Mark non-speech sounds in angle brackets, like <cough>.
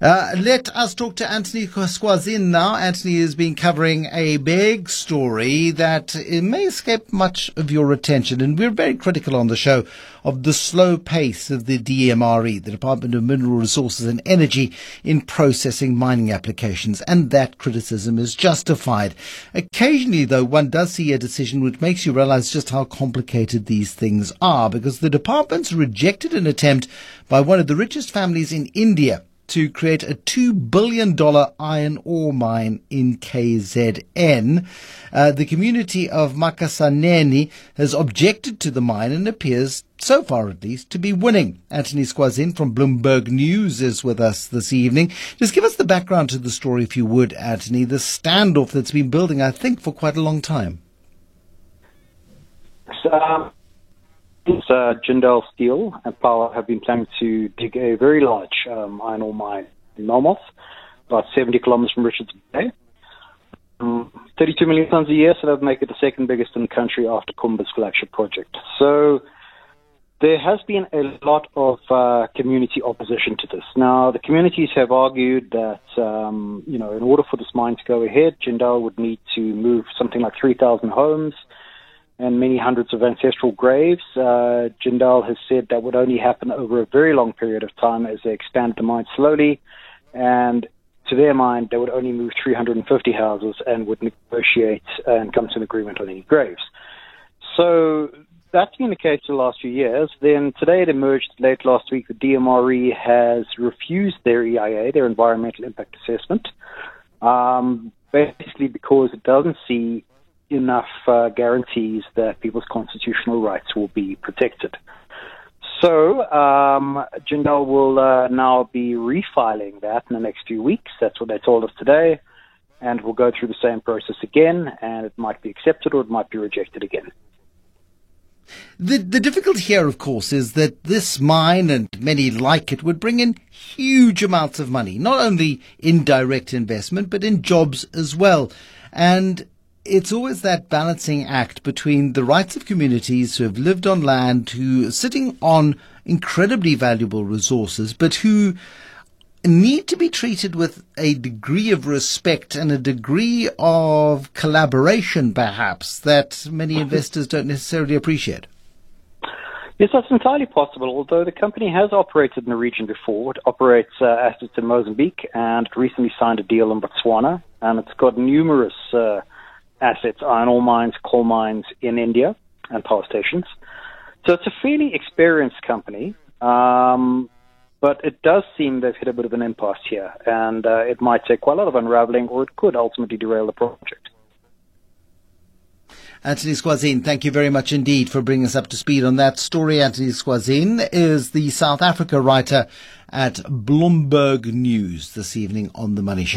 Uh, let us talk to Anthony Sguazzin now. Anthony has been covering a big story that may escape much of your attention, and we're very critical on the show of the slow pace of the DMRE, the Department of Mineral Resources and Energy, in processing mining applications, and that criticism is justified. Occasionally, though, one does see a decision which makes you realize just how complicated these things are, because the department's rejected an attempt by one of the richest families in India to create a $2 billion iron ore mine in KZN. Uh, the community of Makhasaneni has objected to the mine and appears, so far at least, to be winning. Anthony Sguazzin from Bloomberg News is with us this evening. Just give us the background to the story, if you would, Anthony, the standoff that's been building, I think, for quite a long time. Um, uh, Jindal Steel and Power have been planning to dig a very large um, iron ore mine in Melmoth, about 70 kilometers from Richards Bay. Um, 32 million tons a year, so that would make it the second biggest in the country after Kumba's flagship project. So there has been a lot of uh, community opposition to this. Now, the communities have argued that, um, you know, in order for this mine to go ahead, Jindal would need to move something like 3,000 homes and many hundreds of ancestral graves. Uh, Jindal has said that would only happen over a very long period of time as they expand the mine slowly. And to their mind, they would only move 350 houses and would negotiate and come to an agreement on any graves. So that's been the case for the last few years. Then today it emerged late last week that DMRE has refused their EIA, their environmental impact assessment, um, basically because it doesn't see enough uh, guarantees that people's constitutional rights will be protected. So, um, Jindal will uh, now be refiling that in the next few weeks. That's what they told us today. And we'll go through the same process again, and it might be accepted or it might be rejected again. The, the difficulty here, of course, is that this mine and many like it would bring in huge amounts of money, not only in direct investment, but in jobs as well. And it's always that balancing act between the rights of communities who have lived on land, who are sitting on incredibly valuable resources, but who need to be treated with a degree of respect and a degree of collaboration, perhaps, that many <laughs> investors don't necessarily appreciate. Yes, that's entirely possible. Although the company has operated in the region before, it operates uh, assets in Mozambique and recently signed a deal in Botswana, and it's got numerous uh, assets, iron ore mines, coal mines in India, and power stations. So it's a fairly experienced company, um, but it does seem they've hit a bit of an impasse here, and uh, it might take quite a lot of unraveling, or it could ultimately derail the project. Anthony Sguazzin, thank you very much indeed for bringing us up to speed on that story. Anthony Sguazzin is the South Africa writer at Bloomberg News this evening on The Money Show.